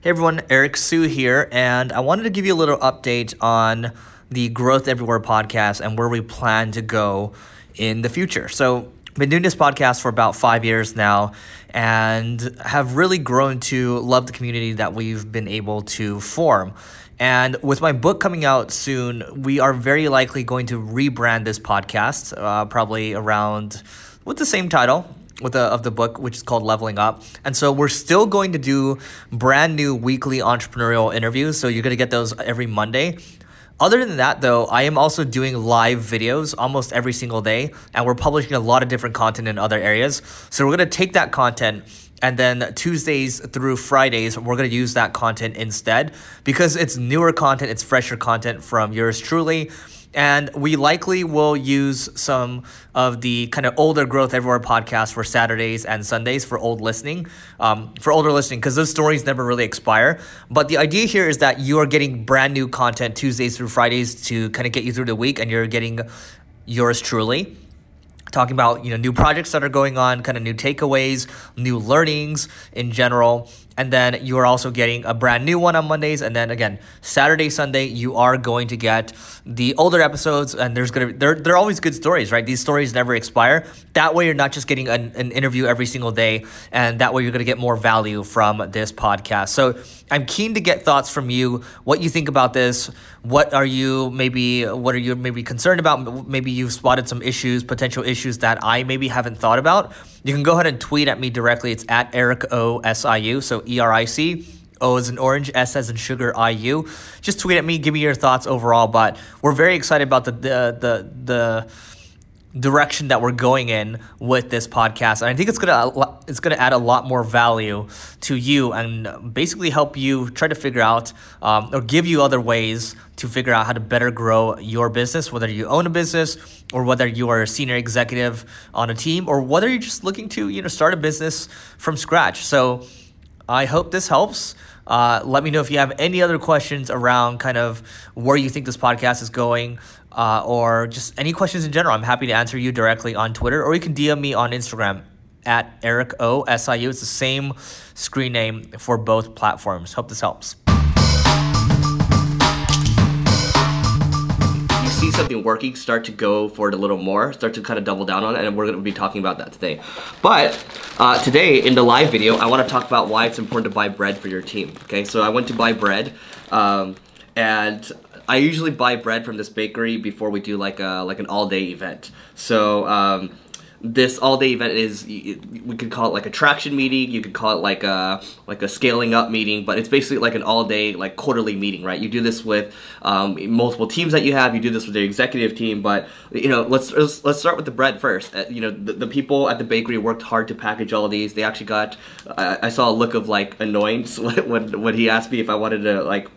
Hey everyone, Eric Siu here, and I wanted to give you a little update on the Growth Everywhere podcast and where we plan to go in the future. So, I've been doing this podcast for about five years now and have really grown to love the community that we've been able to form. And with my book coming out soon, we are very likely going to rebrand this podcast, uh, probably around with the same title, with the of the book, which is called Leveling Up. And so we're still going to do brand new weekly entrepreneurial interviews. So you're gonna get those every Monday. Other than that, though, I am also doing live videos almost every single day, and we're publishing a lot of different content in other areas. So we're gonna take that content and then Tuesdays through Fridays, we're gonna use that content instead because it's newer content, it's fresher content from yours truly. And we likely will use some of the kind of older Growth Everywhere podcasts for Saturdays and Sundays for old listening, um, for older listening, because those stories never really expire. But the idea here is that you are getting brand new content Tuesdays through Fridays to kind of get you through the week, and you're getting yours truly talking about you know new projects that are going on kind of new takeaways new learnings in general and then you are also getting a brand new one on mondays. And then again saturday sunday you are going to get the older episodes. And there's gonna they're, they're always good stories right? These stories never expire. That way you're not just getting an, an interview every single day. And that way you're gonna get more value from this podcast. So i'm keen to get thoughts from you. What you think about this? What are you maybe what are you maybe concerned about? Maybe you've spotted some issues potential issues that i maybe haven't thought about. You can go ahead and tweet at me directly. It's at eric o s i u. So e-r-i-c O as in orange, S as in sugar, I U. Just tweet at me, give me your thoughts overall. But we're very excited about the the the, the direction that we're going in with this podcast and i think it's gonna it's gonna add a lot more value to you and basically help you try to figure out um, or give you other ways to figure out how to better grow your business whether you own a business or whether you are a senior executive on a team or whether you're just looking to you know start a business from scratch so i hope this helps uh, let me know if you have any other questions around kind of where you think this podcast is going uh, or just any questions in general. I'm happy to answer you directly on Twitter or you can DM me on Instagram at Eric O S I U. It's the same screen name for both platforms. Hope this helps. See something working, start to go for it a little more, start to kind of double down on it, and we're to be talking about that today. But uh, today, in the live video, I want to talk about why it's important to buy bread for your team. Okay, so I went to buy bread, um, and I usually buy bread from this bakery before we do like a like an all day event. So um, this all day event is we could call it like a traction meeting. You could call it like a like a scaling up meeting, but it's basically like an all day like quarterly meeting, right? You do this with um, multiple teams that you have. You do this with your executive team, but you know let's let's, start with the bread first. Uh, you know the, the, people at the bakery worked hard to package all these. They actually got. Uh, I saw a look of like annoyance when when he asked me if I wanted to like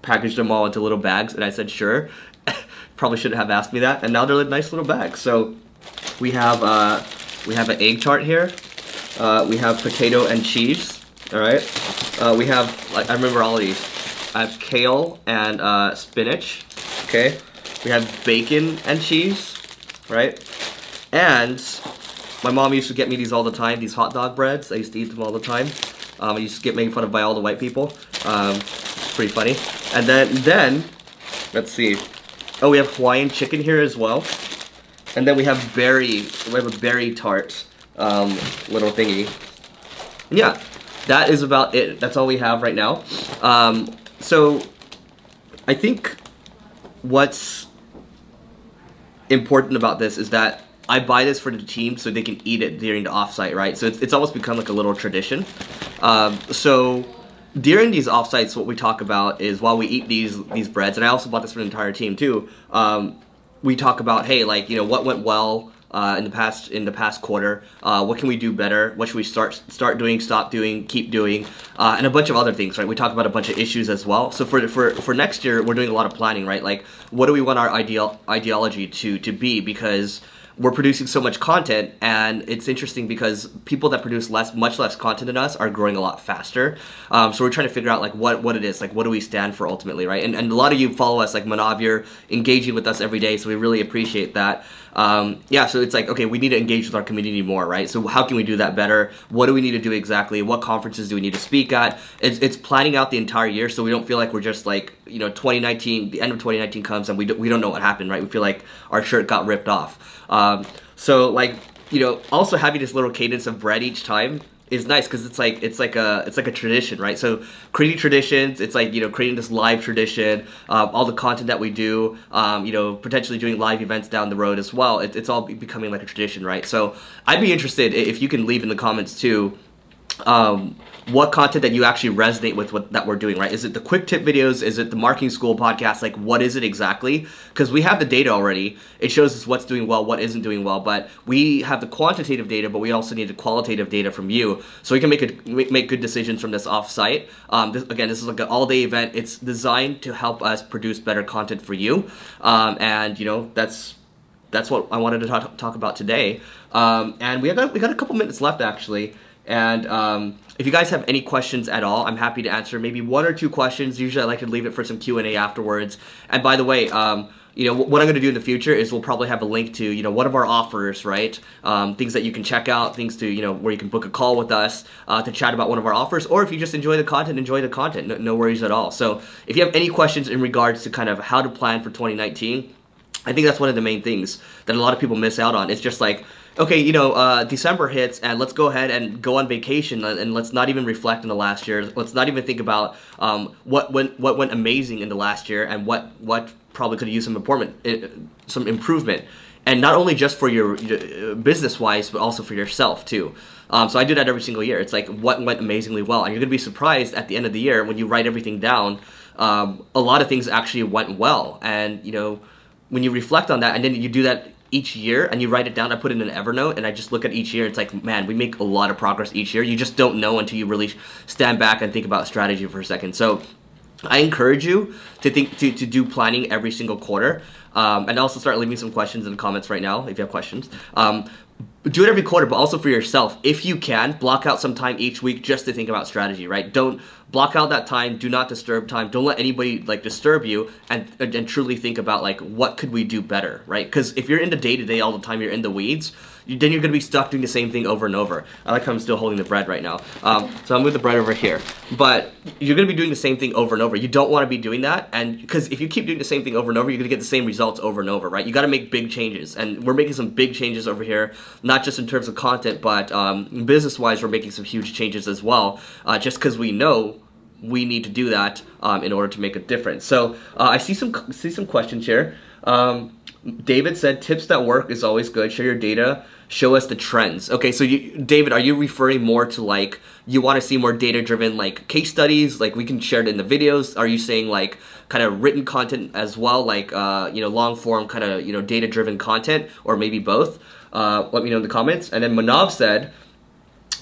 package them all into little bags, and I said sure. Probably shouldn't have asked me that, and now they're like nice little bags. So we have uh, we have an egg tart here. Uh, we have potato and cheese. All right. Uh, we have like I remember all these. I have kale and uh, spinach. Okay. We have bacon and cheese. Right. And my mom used to get me these all the time. These hot dog breads. I used to eat them all the time. Um, I used to get made fun of by all the white people. Um, pretty funny. And then, then, let's see. Oh, we have Hawaiian chicken here as well. And then we have berry, we have a berry tart um, little thingy. Yeah, that is about it. That's all we have right now. Um, so, I think what's important about this is that I buy this for the team so they can eat it during the offsite, right? So it's, it's almost become like a little tradition. Um, so during these offsites, what we talk about is while we eat these these breads, and I also bought this for the entire team too. Um, we talk about hey, like you know what went well uh, in the past in the past quarter. Uh, what can we do better? What should we start start doing, stop doing, keep doing, uh, and a bunch of other things. Right? We talk about a bunch of issues as well. So for for for next year, we're doing a lot of planning. Right? Like what do we want our ideal ideology to to be? Because we're producing so much content and it's interesting because people that produce less much less content than us are growing a lot faster. Um, so we're trying to figure out like what what it is like what do we stand for ultimately right? And, and a lot of you follow us like manav you're engaging with us every day so we really appreciate that um, yeah, so it's like okay, we need to engage with our community more, right? So how can we do that better? What do we need to do exactly? What conferences do we need to speak at? It's, it's planning out the entire year, so we don't feel like we're just like you know 2019, the end of 2019 comes and we do, we don't know what happened, right? We feel like our shirt got ripped off. Um, so like you know, also having this little cadence of bread each time is nice because it's like it's like a it's like a tradition, right? So creating traditions, it's like you know creating this live tradition, um, all the content that we do, um, you know, potentially doing live events down the road as well. It, it's all becoming like a tradition, right? So I'd be interested if you can leave in the comments too. Um, what content that you actually resonate with what that we're doing, right? Is it the quick tip videos? Is it the marketing school podcast? Like, what is it exactly? Because we have the data already. It shows us what's doing well, what isn't doing well. But we have the quantitative data, but we also need the qualitative data from you, so we can make a make good decisions from this offsite. Um, this, again, this is like an all day event. It's designed to help us produce better content for you, um, and you know that's that's what I wanted to talk, talk about today. Um, and we got we got a couple minutes left actually. And um, if you guys have any questions at all, I'm happy to answer maybe one or two questions. Usually I like to leave it for some Q&A afterwards. And by the way, um, you know what I'm going to do in the future is we'll probably have a link to you know one of our offers, right? Um, things that you can check out, things to you know where you can book a call with us uh, to chat about one of our offers, or if you just enjoy the content, enjoy the content. No, no worries at all. So if you have any questions in regards to kind of how to plan for 2019, I think that's one of the main things that a lot of people miss out on. It's just like okay, you know, uh, December hits and let's go ahead and go on vacation and let's not even reflect on the last year. Let's not even think about um, what went what went amazing in the last year and what what probably could use some improvement, eh, some improvement, and not only just for your, your business wise, but also for yourself too. Um, so I do that every single year. It's like what went amazingly well, and you're gonna be surprised at the end of the year when you write everything down. Um, a lot of things actually went well, and you know when you reflect on that, and then you do that each year and you write it down. I put it in an Evernote and I just look at each year. It's like, man, we make a lot of progress each year. You just don't know until you really stand back and think about strategy for a second. So I encourage you to think to, to do planning every single quarter. Um, and also start leaving some questions in the comments right now if you have questions. Um, do it every quarter, but also for yourself. If you can, block out some time each week just to think about strategy, right? Don't block out that time. Do not disturb time. Don't let anybody like disturb you, and and, truly think about like what could we do better, right? Because if you're in the day to day all the time, you're in the weeds then you're going to be stuck doing the same thing over and over. I like how I'm still holding the bread right now. Um, so I'm with the bread over here. But you're going to be doing the same thing over and over. You don't want to be doing that. And because if you keep doing the same thing over and over, you're going to get the same results over and over, right? You got to make big changes. And we're making some big changes over here, not just in terms of content, but um, business wise, we're making some huge changes as well, uh, just because we know we need to do that um, in order to make a difference. So uh, I see some see some questions here. Um, David said tips that work is always good. Share your data show us the trends. Okay, so you, David, are you referring more to like you want to see more data driven like case studies? Like we can share it in the videos. Are you saying like kind of written content as well, like uh, you know long form kind of you know data driven content, or maybe both? Uh, let me know in the comments. And then Manav said.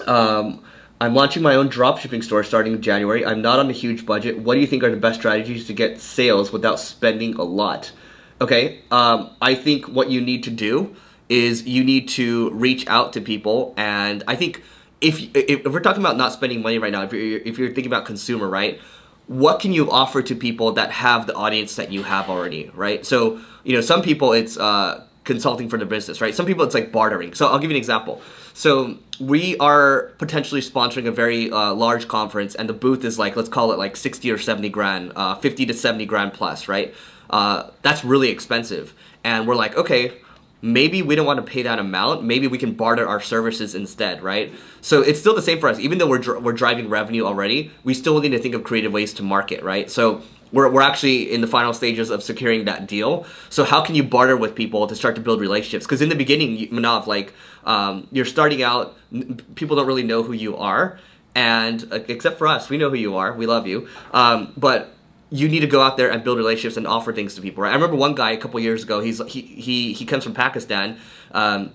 Um, I'm launching my own dropshipping store starting in January. I'm not on a huge budget. What do you think are the best strategies to get sales without spending a lot? Okay, um, I think what you need to do is you need to reach out to people and i think if, if, if we're talking about not spending money right now if you're, if you're thinking about consumer right what can you offer to people that have the audience that you have already right? So you know some people it's uh, consulting for the business right? Some people it's like bartering. So i'll give you an example. So we are potentially sponsoring a very uh, large conference and the booth is like let's call it like 60 or 70 grand uh, 50 to 70 grand plus right uh, that's really expensive and we're like okay maybe we don't want to pay that amount. Maybe we can barter our services instead, right? So it's still the same for us. Even though we're, dr- we're driving revenue already, we still need to think of creative ways to market, right? So we're, we're actually in the final stages of securing that deal. So how can you barter with people to start to build relationships? Because in the beginning, Manav, like um, you're starting out, people don't really know who you are. And uh, except for us, we know who you are. We love you. Um, but you need to go out there and build relationships and offer things to people. Right? I remember one guy a couple years ago. He's he he he comes from Pakistan, um,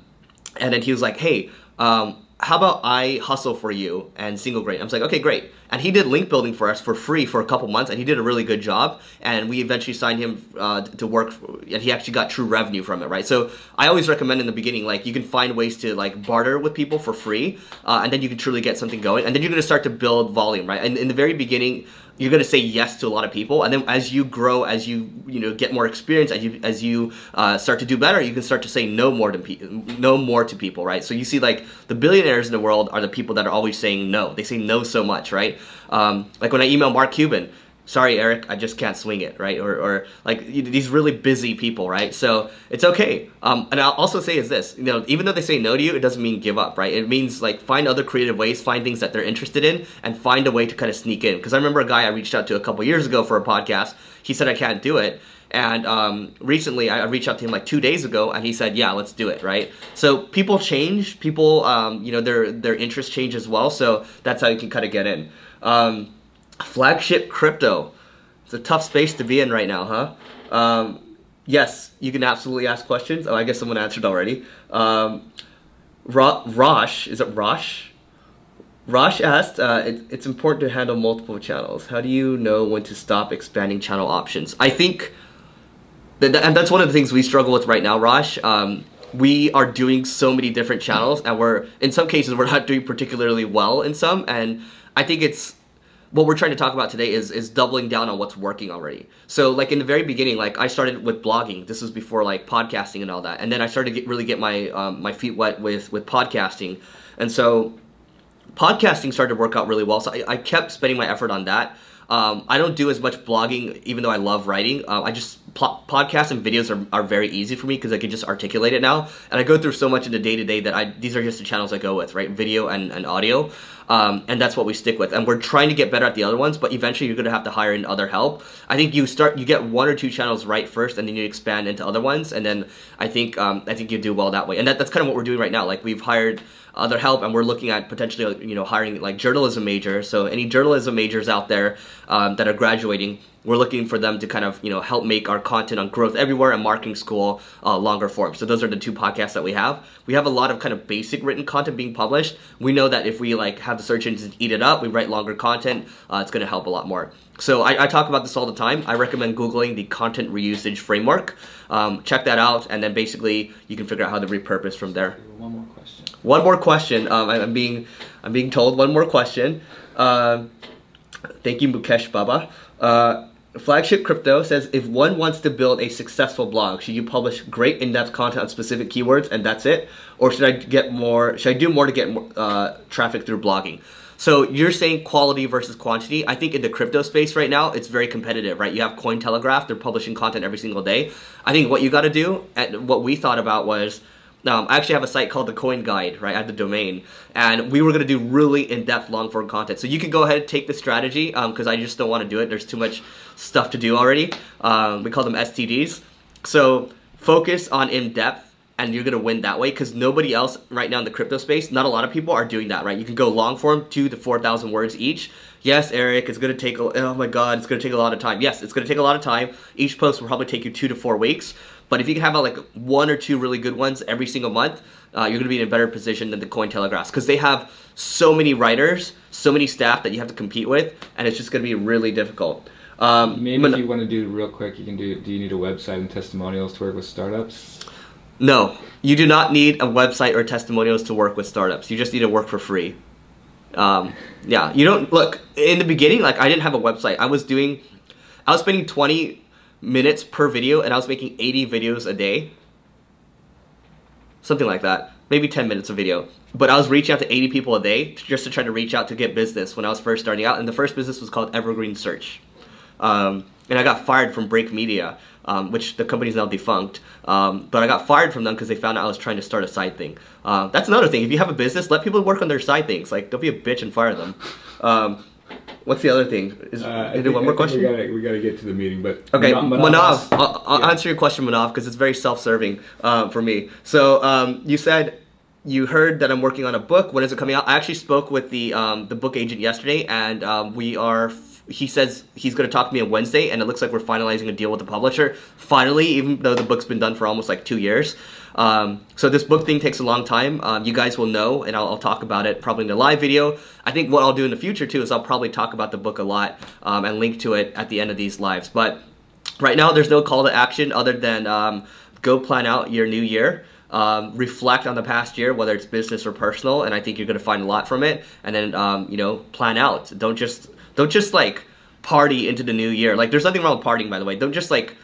and then he was like, "Hey, um, how about I hustle for you and single grain? I was like, okay, great. And he did link building for us for free for a couple months, and he did a really good job. And we eventually signed him uh, to work, for, and he actually got true revenue from it, right? So I always recommend in the beginning, like you can find ways to like barter with people for free, uh, and then you can truly get something going, and then you're gonna start to build volume, right? And in the very beginning, you're going to say yes to a lot of people and then as you grow as you you know get more experience as you as you uh, start to do better you can start to say no more to pe- no more to people right? So you see like the billionaires in the world are the people that are always saying no. They say no so much right? Um, like when i email mark cuban sorry eric i just can't swing it right? Or, or like these really busy people right? So it's okay. Um, and i'll also say is this you know even though they say no to you it doesn't mean give up right? It means like find other creative ways find things that they're interested in and find a way to kind of sneak in. Because i remember a guy i reached out to a couple years ago for a podcast he said i can't do it. And um, recently i reached out to him like two days ago and he said yeah let's do it right? So people change people um, you know their their interests change as well so that's how you can kind of get in. Um, flagship crypto. It's a tough space to be in right now, huh? Um, yes, you can absolutely ask questions. Oh, I guess someone answered already. Um, Ro- Rosh, is it Rosh? Rosh asked, uh, it, it's important to handle multiple channels. How do you know when to stop expanding channel options? I think, that, and that's one of the things we struggle with right now, Rosh. Um, we are doing so many different channels, and we're, in some cases, we're not doing particularly well in some, and I think it's what we're trying to talk about today is is doubling down on what's working already. So like in the very beginning, like I started with blogging. This was before like podcasting and all that, and then I started to get, really get my um, my feet wet with with podcasting, and so podcasting started to work out really well. So I, I kept spending my effort on that. Um, I don't do as much blogging, even though I love writing. Uh, I just podcasts and videos are, are very easy for me because I can just articulate it now, and I go through so much in the day to day that I these are just the channels I go with, right? Video and, and audio, um, and that's what we stick with. And we're trying to get better at the other ones, but eventually you're going to have to hire in other help. I think you start you get one or two channels right first, and then you expand into other ones, and then I think um, I think you do well that way. And that, that's kind of what we're doing right now. Like we've hired other help and we're looking at potentially you know hiring like journalism majors so any journalism majors out there um, that are graduating we're looking for them to kind of you know help make our content on growth everywhere and marketing school uh, longer form so those are the two podcasts that we have we have a lot of kind of basic written content being published we know that if we like have the search engines eat it up we write longer content uh, it's going to help a lot more. So I, I, talk about this all the time. I recommend googling the content reusage framework. Um, check that out and then basically you can figure out how to repurpose from there. One more question. One more question. Um, I, am being i'm being told one more question. Uh, thank you mukesh baba. Uh, Flagship Crypto says if one wants to build a successful blog, should you publish great in-depth content on specific keywords and that's it, or should I get more? Should I do more to get more, uh, traffic through blogging? So you're saying quality versus quantity. I think in the crypto space right now, it's very competitive, right? You have Cointelegraph; they're publishing content every single day. I think what you got to do, and what we thought about was um, I actually have a site called the Coin Guide, right, at the domain, and we were gonna do really in-depth long-form content. So you can go ahead and take the strategy, because um, I just don't want to do it. There's too much stuff to do already. Um, we call them STDs. So focus on in-depth, and you're gonna win that way, because nobody else right now in the crypto space, not a lot of people are doing that, right? You can go long form, two to four thousand words each. Yes, Eric, it's gonna take. Oh my God, it's gonna take a lot of time. Yes, it's gonna take a lot of time. Each post will probably take you two to four weeks. But if you can have like one or two really good ones every single month, uh, you're going to be in a better position than the Cointelegraphs because they have so many writers, so many staff that you have to compete with, and it's just going to be really difficult. Um, Maybe if you want to do real quick, you can do. Do you need a website and testimonials to work with startups? No, you do not need a website or testimonials to work with startups. You just need to work for free. Um, yeah, you don't look in the beginning. Like I didn't have a website. I was doing, I was spending twenty minutes per video and I was making 80 videos a day. Something like that. Maybe 10 minutes a video. But I was reaching out to 80 people a day just to try to reach out to get business when I was first starting out. And the first business was called Evergreen Search. Um, and I got fired from Break Media, um, which the company is now defunct. Um, but I got fired from them because they found out I was trying to start a side thing. Uh, that's another thing. If you have a business, let people work on their side things. Like, don't be a bitch and fire them. What's the other thing? Is, uh, think, one more question? We gotta, we gotta get to the meeting, but okay, Manav, I'll, I'll yeah. answer your question, Manav, because it's very self-serving um, for me. So um, you said you heard that I'm working on a book. When is it coming out? I actually spoke with the um, the book agent yesterday, and um, we are. He says he's going to talk to me on Wednesday, and it looks like we're finalizing a deal with the publisher. Finally, even though the book's been done for almost like two years. Um, so this book thing takes a long time. Um, you guys will know, and I'll, I'll, talk about it probably in the live video. I think what I'll do in the future too is I'll probably talk about the book a lot um, and link to it at the end of these lives. But right now, there's no call to action other than um, go plan out your new year. Um, reflect on the past year, whether it's business or personal, and I think you're going to find a lot from it. And then, um, you know, plan out. Don't just don't just like party into the new year. Like, there's nothing wrong with partying, by the way. Don't just like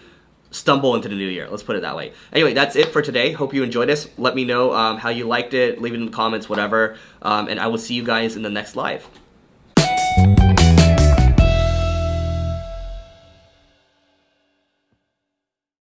stumble into the new year. Let's put it that way. Anyway, that's it for today. Hope you enjoyed this. Let me know um, how you liked it. Leave it in the comments, whatever. Um, and I will see you guys in the next live.